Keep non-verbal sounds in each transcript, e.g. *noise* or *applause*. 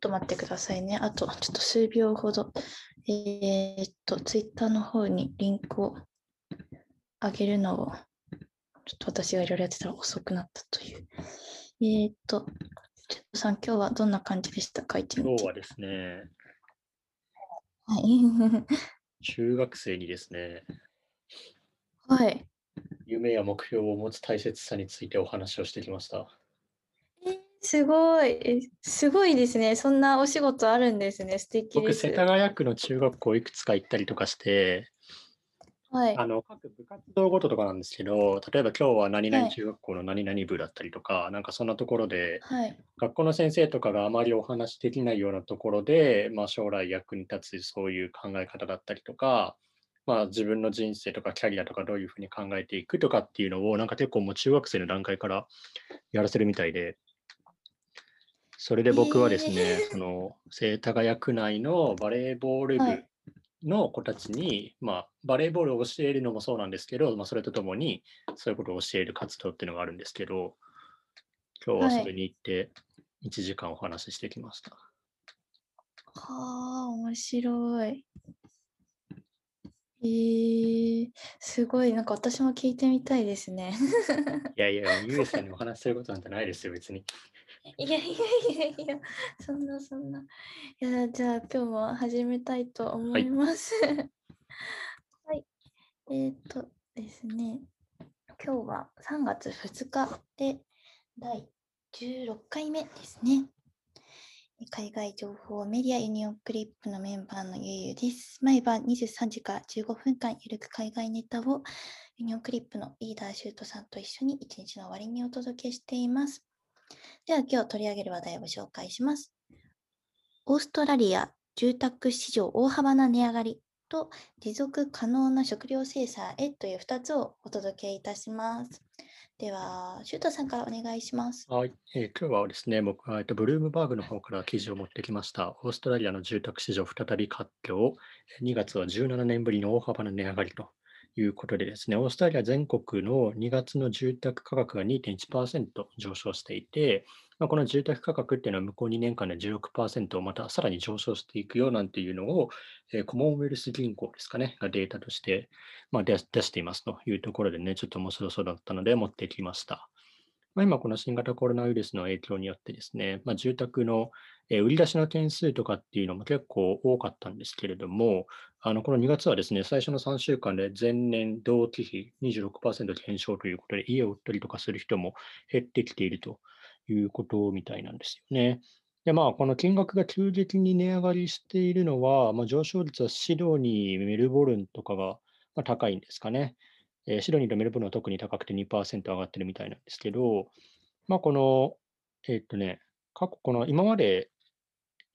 と待ってくださいね。あと、ちょっと数秒ほど。えー、っと、ツイッターの方にリンクを上げるのを、ちょっと私がいろいろやってたら遅くなったという。えー、っと、チェットさん、今日はどんな感じでしたか？今日はですね、はい。*laughs* 中学生にですね、はい。夢や目標を持つ大切さについてお話をしてきました。えーすごい。えすごいですね。そんなお仕事あるんですね。素敵で僕、す。世田谷区の中学校いくつか行ったりとかして、はい。あの各部活動ごととかなんですけど、例えば今日は何はい々中学校の何々部だったりとか、なんかそんなところで、はい。学校の先生とかがあまりお話しできないようなところで、まあ、将来役に立つそういう考え方だったりとか、まあ、自分の人生とかキャリアとかどういうふうに考えていくとかっていうのをなんか結構もう中学生の段階からやらせるみたいで、それで僕はですね、へーその世田谷区内のバレーボール部はいの子たちに、まあ、バレーボールを教えるのもそうなんですけど、まあ、それとともにそういうことを教える活動っていうのがあるんですけど、今日はそれに行って1時間お話ししてきました。はあ、面白い。えー、すごい。なんか私も聞いてみたいですね。*laughs* いやいや、ゆうさんにお話しすることなんてないですよ、別に。いやいやいやいや、そんなそんな。いや、じゃあ今日も始めたいと思はいいます。はい。えーっとですね、今日は3月2日で第16回目ですね。え海外情報メディアユニオンクリップのメンバーのゆうゆうです。毎晩23時から15分間ゆるく海外ネタをユニオンクリップのリーダーシュートさんと一緒に一日の終わりにお届けしています。では今日取り上げる話題を紹介します。オーストラリア住宅市場大幅な値上がりと持続可能な食料生産へという2つをお届けいたします。では、シュートさんからお願いします。はい、えー今日はですね、僕は、えっと、ブルームバーグの方から記事を持ってきました。オーストラリアの住宅市場再び活況。2月は17年ぶりの大幅な値上がりということでですね、オーストラリア全国の2月の住宅価格が2.1%上昇していて、まあ、この住宅価格っていうのは向こう2年間で16%をまたさらに上昇していくよなんていうのを、えーコモンウェルス銀行ですかね、がデータとして、まあ、出出していますというところでね、ちょっと面白そうだったので持ってきました。まあ、今、この新型コロナウイルスの影響によってですね、まあ、住宅の売り出しの件数とかっていうのも結構多かったんですけれども、あのこの2月はですね、最初の3週間で前年同期比26%減少ということで、家を売ったりとかする人も減ってきているということみたいなんですよね。で、まあ、この金額が急激に値上がりしているのは、まあ、上昇率はシドニー、メルボルンとかが高いんですかね。えーシドニーとメルボルンは特に高くて2%上がってるみたいなんですけど、まあ、この、えーっとね、過去、この今まで、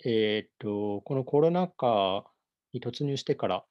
えーっと、このコロナ禍に突入してから、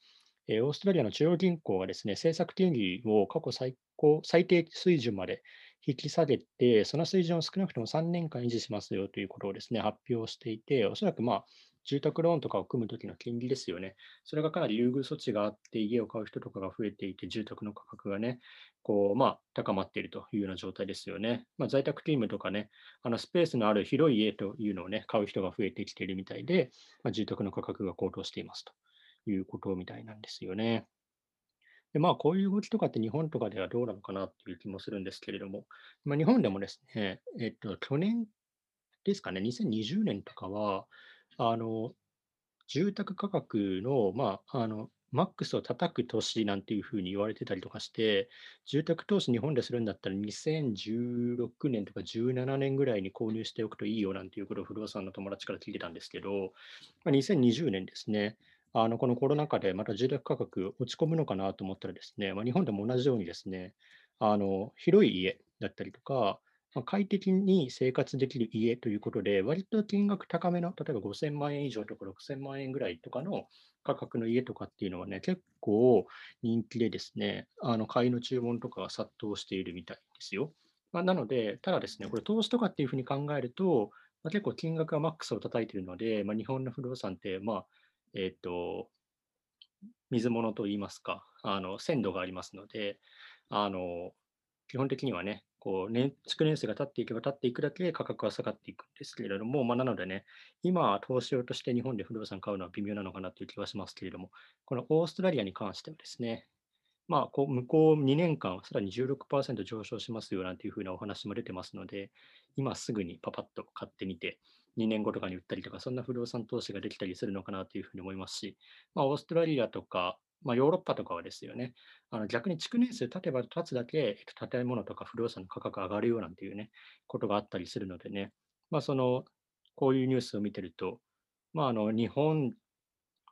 えーオーストラリアの中央銀行がですね、政策金利を過去最高、最低水準まで引き下げて、その水準を少なくとも3年間維持しますよということをですね、発表していて、おそらくまあ、住宅ローンとかを組むときの金利ですよね。それがかなり優遇措置があって、家を買う人とかが増えていて、住宅の価格がね、こう、まあ、高まっているというような状態ですよね。まあ、在宅勤務とかね、あのスペースのある広い家というのをね、買う人が増えてきているみたいで、まあ、住宅の価格が高騰していますということみたいなんですよね。でまあ、こういう動きとかって日本とかではどうなのかなっていう気もするんですけれども、まあ、日本でもですね、えっと、去年ですかね、2020年とかは、あの、住宅価格の、まあ、あの、マックスを叩く年なんていうふうに言われてたりとかして、住宅投資日本でするんだったら2016年とか17年ぐらいに購入しておくといいよなんていうことを不動産の友達から聞いてたんですけど、まあ、2020年ですね、あのこのコロナ禍でまた住宅価格落ち込むのかなと思ったらですね、まあ、日本でも同じようにですね、あの広い家だったりとか、まあ快適に生活できる家ということで、割と金額高めの、例えば5000万円以上とか6000万円ぐらいとかの価格の家とかっていうのはね、結構人気でですね、あの買いの注文とかが殺到しているみたいですよ。まあ、なので、ただですね、これ投資とかっていうふうに考えると、まあ、結構金額がマックスを叩いているので、まあ、日本の不動産って、まあ、えっ、と、水物といいますか、あの鮮度がありますので、あの基本的にはね、こう年、築年数が経っていけば経っていくだけ価格は下がっていくんですけれども、まあ、なのでね、今、投資用として日本で不動産買うのは微妙なのかなという気はしますけれども、このオーストラリアに関してはですね、まあ、こう向こう2年間さらに16%上昇しますよなんていうふうなお話も出てますので、今すぐにパパッと買ってみて、2年後とかに売ったりとか、そんな不動産投資ができたりするのかなというふうに思いますし、まあ、オーストラリアとか、まあ、ヨーロッパとかはですよね、あの逆に築年数経てば経つだけ、建物とか不動産の価格上がるよなんていうね、ことがあったりするのでね、まあ、その、こういうニュースを見てると、まあ、あの日本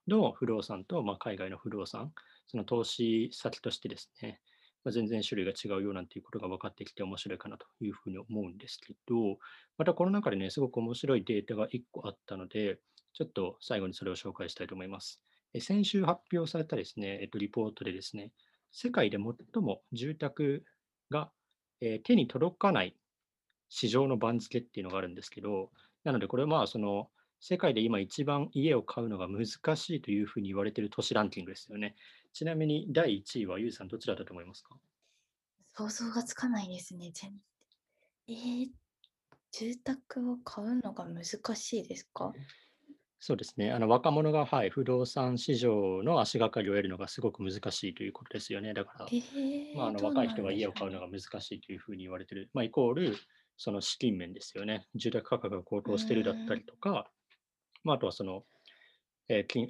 の不動産と、まあ、海外の不動産、その投資先としてですね、まあ、全然種類が違うようなんていうことが分かってきて面白いかなというふうに思うんですけど、またこの中でね、すごく面白いデータが1個あったので、ちょっと最後にそれを紹介したいと思います。先週発表されたですね、えっと、リポートでですね、世界で最も住宅が、え手に届かない市場の番付っていうのがあるんですけど、なのでこれはまあその世界で今一番家を買うのが難しいというふうに言われている都市ランキングですよね。ちなみに第1位はゆうさんどちらだと思いますか？想像がつかないですね。全えー、住宅を買うのが難しいですか？そうですね。あの若者が、はい、不動産市場の足がかりを得るのがすごく難しいということですよね。だから、えまあ、あー、の若い人が。家を買うのが難しいというふうに言われている。まあ、イコール、その資金面ですよね。住宅価格が高う騰しているだったりとか、まあ、あとはその、えー金えっ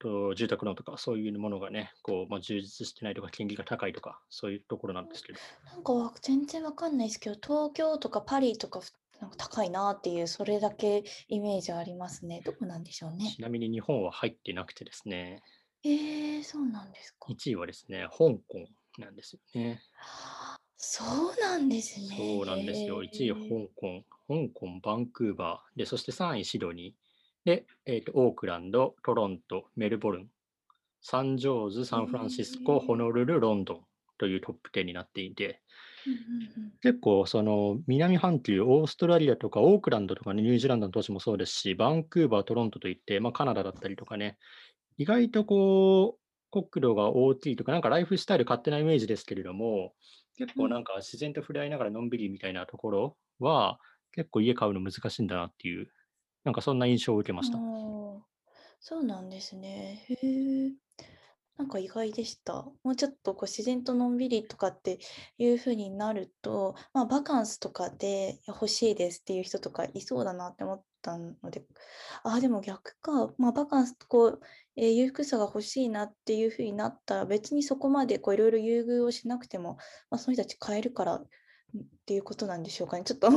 と、住宅ローンとかそういうものがね、こう、まあ、充実してないとか、金利が高いとか、そういうところなんですけど、なんかわ全然わかんないですけど、東京とかパリとかふなんか高いなっていう、それだけイメージありますね。どこなんでしょうね。ちなみに日本は入ってなくてですね、えー、そうなんですか。1位はですね、香港なんですよね。はあそうなんですね。そうなんですよ。1位、へ香え。港、香港、バンクーバー、で、そして3位、シドニー、で、えーと、オークランド、トロント、メルボルン、サンジョーズ、サンフランシスコ、ホ。ノルル、ロンドンというトップ10になっていて。結構その南半球、オーストラリアとかオークランドとかね、ニュージーランドの都市もそうですし、バンクーバー、トロントといって、まあ、カナダだったりとかね、意外とこう、国土が大きいとか、なんかライフスタイル勝手なイメージですけれども、結うん。構なんか自然と触れ合いながらのんびりみたいなところは、結構家買うの難しいんだなっていう、なんかそんな印象を受けまあした。あ、そうなんですね。へえ。なんか意外でした。もうちょっとこう自然とのんびりとかっていう風になると、まあ、バカンスとかで欲しいですっていう人とかいそうだなって思ったので、ああ、でも逆か。まあ、バカンスとこう、えー裕福さが欲しいなっていう風になったら、別にそこまでいろいろ優遇をしなくても、まあ、その人たち買えるから、っていうことなんでしょうかね。*laughs* ちょっと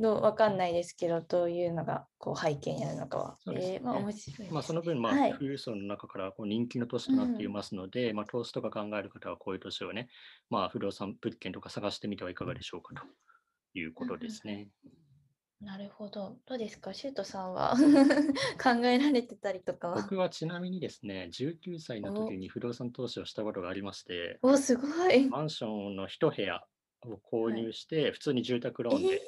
どうわかんないですけど、どういうのがこう背景にあるのかは。そえー、まあね。面白いまあ。その分、まあ、はい。富裕層の中からこう人気の都市うとなっていん。ますので、まあ、投資とか考える方はこういう都市をね、まあ、不動産物件とか探してみてはいかがでしょうかということうんうんですね。なるほど。どうですか、シュートさんは *laughs* 考えられてたりとかは？僕はちなみにですね、19歳の時お、に不動産投資をしたことがありまして、お、すごい。マンションの一部屋を購はい。入して、普通に住宅ロえーンで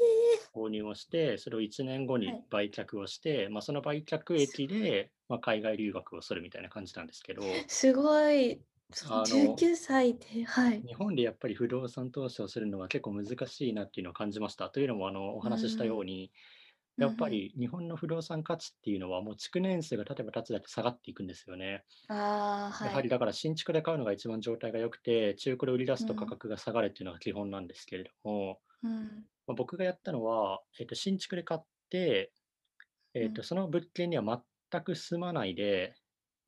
え購入をして、それを1年後はにい。売却をして、まあ、その売却す益で、まあ、海外留学をするみたいな感じなんですけど、すごい。そのあの、19歳で、はい。日本でやっぱり不動産投資をするのは結構難しいなっていうのを感じました。というのも、あの、おう話ししたよん。うに、うんうん。やっぱり日本の不動産価値っていうのはもう築年数が経てば経つだけ下がっていくんですよね。ああ、はい。やはりだから新築で買うのが一番状態が良くて、中古で売り出すと価うん。格が下がるっていうのが基本なんですけれども、うん。まあ、僕がやったのは、えっと、新築で買って、えっと、うん。その物件には全く住まないで、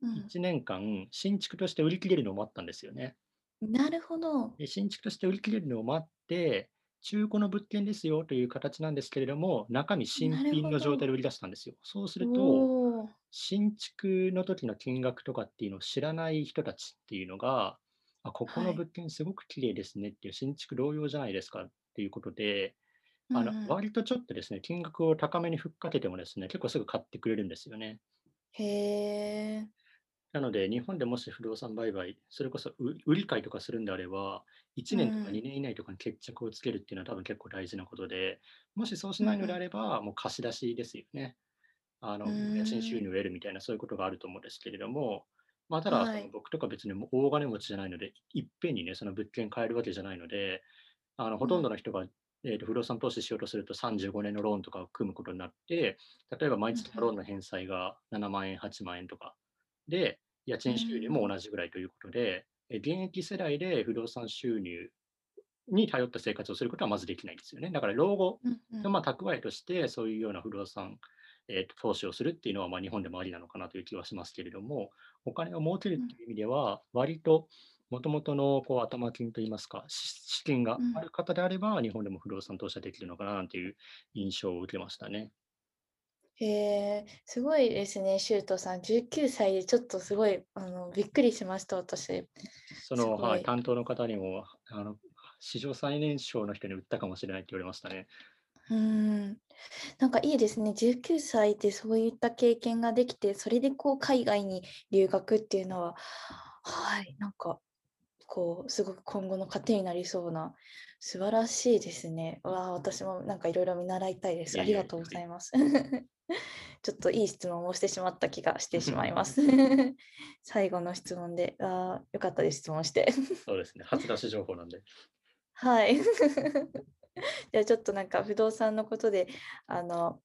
うん。1年間新築として売り切れるのを待ったんですよね。なるほど。で、新築として売り切れるのを待って、中古の物件ですよという形なんですけれども、中身新品の状態でど。売り出したんですよ。そうすると。新築の時の金額とかっていうのを知らない人たちっていうのが、あ、ここのはい。物件すごく綺麗ですねっていう新築同様じゃないですかっていうことで、あの。割とちょっとですね、金額を高めにふっかけてもですね、結構すぐ買ってくれるんですよね。へえ。なので、日本でもし不動産売買、それこそう売り買いとかするんであれば、1う年とかん。2年以内とかに決着をつけるっていうのは多分結構大事なことで、もしそうしうんないのであうん。れば、もう貸し出しですよね。あうの、家賃収。入を得るみたいなそういうことがあると思うんですけれども、まあ、ただ、僕とか別にもう大金持ちじゃないので、いっぺんにね、その物件買えるわけじゃないので、あの、うほとんどん。の人がえー、と不動産投資しようとすると35年のローンとかを組むことになって、例えば毎月のローンの返済が7万円、8万円とかで、家賃収入も同じぐらいということで、現役世代で不動産収入に頼った生活をすることはまずできないんですよね。だから老後のまあ蓄えとしてそういうような不動産、えー、と投資をするっていうのはまあ日本でもありなのかなという気はしますけれども、お金を儲けるという意味では、割ともともとのこう頭金といいますか、資金がある方であれば、日本でも不動産投資はできるのかなという印象を受けましたね。へえ、すごいですね、シュートさん。19歳でちょっとすごいあのびっくりしました、私。その、はい、担当の方にもあの、史上最年少の人に売ったかもしれないって言われましたね。うん、なんかいいですね。19歳でそういった経験ができて、それでこう海外に留学っていうのは、はい、なんかこうすごく今後の糧になりそうな素晴らしいですね。わあ、私もなんかいろいろ見習いたいです。ありがとうございます。*laughs* ちょっといい質問をしてしまった気がしてしまいます。*laughs* *laughs* 最後の質問で、ああ、よかったです、質問して。*laughs* そうですね、初出し情報なんで。はい。じゃあちょっとなんか不動産のことであの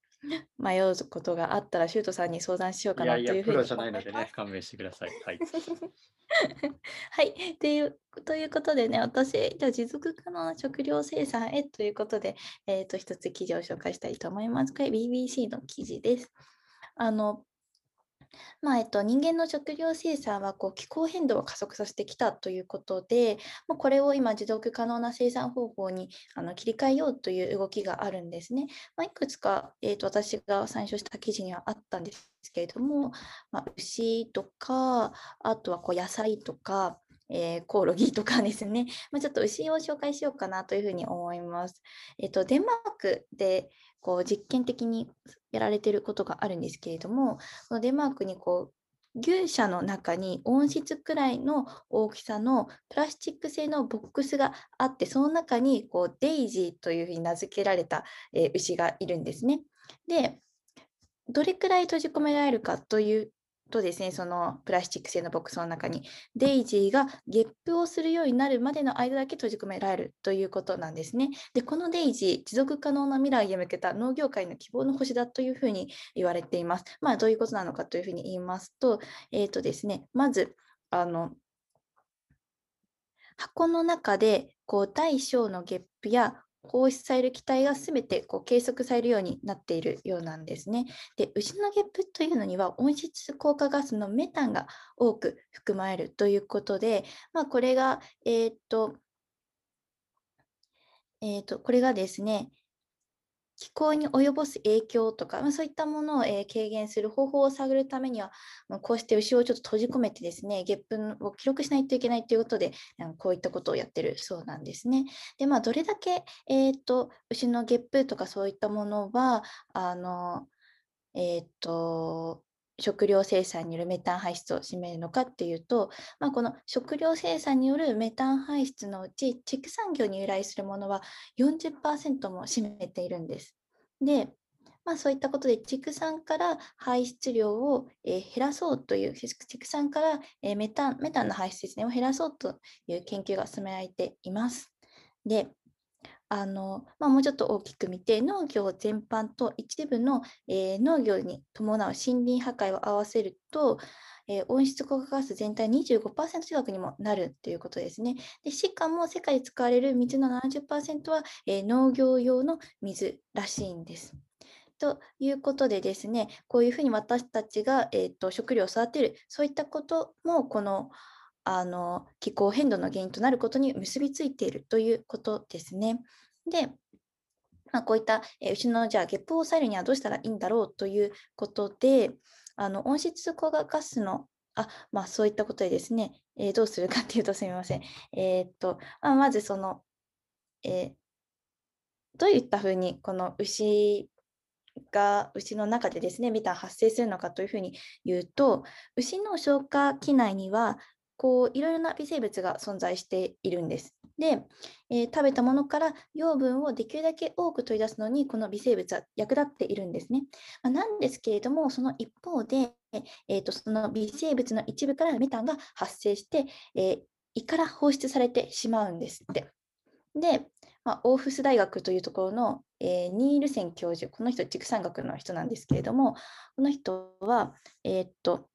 迷うことがあったら、シュートさんに相談しようかなというふうにいやいや、プロじゃないのでね、勘弁してください。はい。*laughs* はい。っていうということでね、私、じゃ持続可能な食料生産へということで、えっ、ー、と、一つ記事を紹介したいと思います。これ BBC の記事です。あの、まあえっと、人間の食料生産はこう気候変動を加速させてきたということで、まあ、これを今持続可能な生産方法にあの切り替えようという動きがあるんですね。まあ、いくつか、えーと、私が参照した記事にはあったんですけれども、まあ、牛とかあとはこう野菜とかえー、コオロギとかですね、まあ、ちょっと牛を紹介しようかなというふうに思います。え、ー、と、デンマークでこう実験的にやられていることがあるんですけれども、このデンマークにこう牛舎の中に温室くらいの大きさのプラスチック製のボックスがあって、その中にこうデイジーというふうに名付けられた、えー、牛がいるんですね。で、どれくらい閉じ込められるかというとですね、そのプラスチック製のボックスの中に、デイジーがゲップをするようになるまでの間だけ閉じ込められるということなんですね。で、このデイジー、持続可能な未来へ向けた農業界の希望の星だというふうに言われています。まあ、どういうことなのかというふうに言いますと、えっ、ー、とですね、まず、あの、箱の中でこう大小のゲップや放出される気体が全てこう計測されるようになっているようなんですね。で、牛のゲップというのには温室効果ガスのメタンが多く含まれるということで、まあ、これが、えー、っと、えー、っと、これがですね、気候に及ぼす影響とか、まあ、そういったものを、えー、軽減する方法を探るためには、まあ、こうして牛をちょっと閉じ込めてですね、月分を記録しないといけないということで、あのこういったことをやってるそうなんですね。で、まあ、どれだけ、えーと、牛のゲップとかそういったものは、あの、えっ、と、食料生産によるメタン排出を占めるのかっていうと、まあ、この食料生産によるメタン排出のうち畜産業に由来するものは40%も占めているんです。で、まあ、そういったことで畜産から排出量を、減らそうという畜産から、メタンメタンの排出ですねを減らそうという研究が進められています。で、あのまあ、もうちょっと大きく見て、農業全般と一部の、えー、農業に伴う森林破壊を合わせると、えー、温室効果ガス全体25%近くにもなるということですね。でしかも世界で使われる水の70%は、えー、農業用の水らしいんです。ということでですね、こういうふうに私たちが、えーと食料を育てる、そういったこともこのあの気候変動の原因となることに結びついているということですね。で、まあ、こういった、牛のじゃあゲップを抑えるにはどうしたらいいんだろうということで、あの温室効果ガスのあまあ、そういったことでですね、えー、どうするかっていうとすみません。えー、っと、まあ、まずその、えー、どういったふうにこの牛が牛の中でですね、メタン発生するのかというふうに言うと、牛の消化器内にはこういろいろな微生物が存在しているんです。で、えー、食べたものから養分をできるだけ多く取り出すのにこの微生物は役立っているんですね。まあ、なんですけれども、その一方で、えーと、その微生物の一部からメタンが発生して、えー、胃から放出されてしまうんですって。で、まあ、オーフス大学というところの、えー、ニールセン教授、この人、畜産学の人なんですけれども、この人は、えー、っと、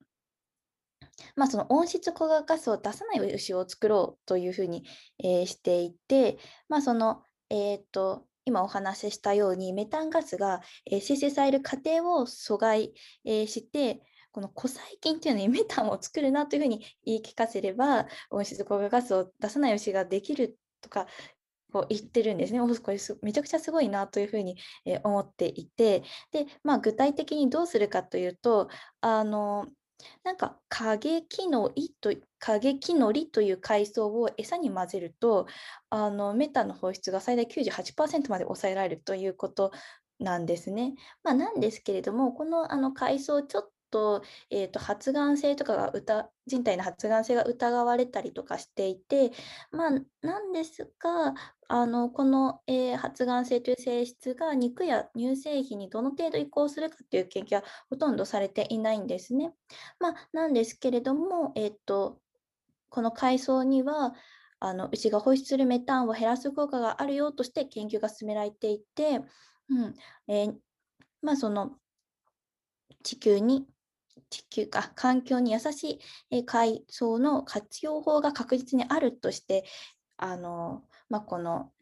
まあ、その温室効果ガスを出さない牛を作ろうというふうに、えー、していて、まあ、その、えー、っと、今お話ししたようにメタンガスが、えー、生成される過程を阻害、えー、してこの古細菌っていうのにメタンを作るなというふうに言い聞かせれば温室効果ガスを出さない牛ができるとかこう言ってるんですね。これめちゃくちゃすごいなというふうに思っていてで、まあ、具体的にどうするかというとあのなんか過激のりと過激のりという海藻を餌に混ぜるとあのメタンの放出が最大98%まで抑えられるということなんですね。まあ、なんですけれどもこのあの海藻ちょっと,、えーと、発がん性とかが歌人体の発がん性が疑われたりとかしていて、まあ、なんですがあのこの、えー、発がん性という性質が肉や乳製品にどの程度移行するかという研究はほとんどされていないんですね。まあ、なんですけれども、えーと、この海藻にはあの牛が放出するメタンを減らす効果があるよとして研究が進められていて、うんえーまあ、その地球に地球か環境に優しい海藻の活用法が確実にあるとしてあの、まあ、この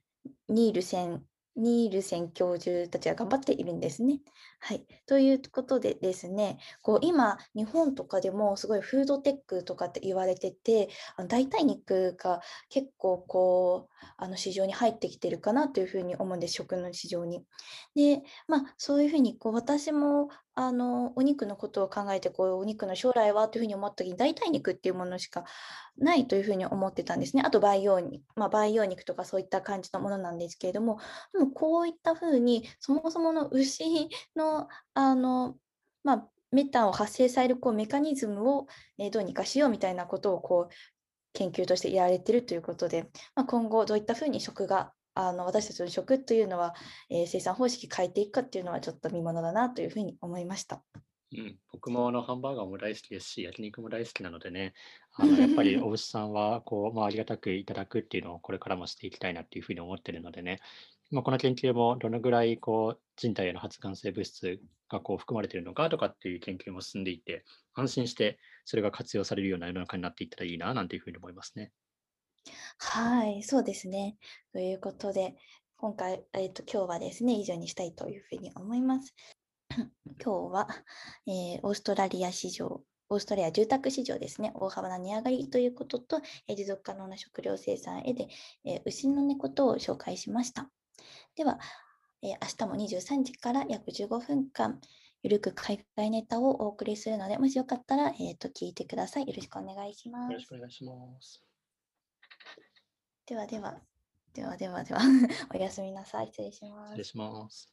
ニールセンニールセン教授たちは頑張っているんですね。はい、ということでですねこう今日本とかでもすごいフードテックとかって言われててあの代替肉が結構こうあの市場に入ってきてるかなというふうに思うんです食の市場に。でまあそういうふうにこう私もあのお肉のことを考えてこうお肉の将来はというふうに思った時に代替肉っていうものしかないというふうに思ってたんですね。あと培養肉、まあ、培養肉とかそういった感じのものなんですけれどもでもこういったふうにそもそもの牛のあの、まあ、メタンを発生されるこうメカニズムを、えどうにかしようみたいなことをこう研究としてやられているということで、まあ、今後どういったふうに食があの私たちの食というのは、えー、生産方式変えていくかっていうのはちょっと見ものだなというふうに思いました。うん、僕もあのハンバーガーも大好きですし、焼肉も大好きなのでね、*laughs* あのやっぱり大牛さんはこう、まあ、ありがたくいただくっていうのをこれからもしていきたいなっていうふうに思ってるのでね、まあ、この研究もどのぐらいこう人体への発がん性物質がこう含まれているのかとかっていう研究も進んでいて、安心してそれが活用されるような世の中になっていったらいいななんていうふうに思いますね。はい、そうですね。ということで、今回、えーと、今日はですね、以上にしたいというふうに思います。今日は、えー、オーストラリア市場、オーストラリア住宅市場ですね、大幅な値上がりということと、えー、持続可能な食料生産へで、えー、牛の猫とを紹介しました。では、えー、明日も23時から約15分間、ゆるく海外ネタをお送りするので、もしよかったら、えーと、聞いてください。よろしくお願いします。よろしくお願いします。ではでは、ではではでは、*laughs* おやすみなさい。失礼します。失礼します。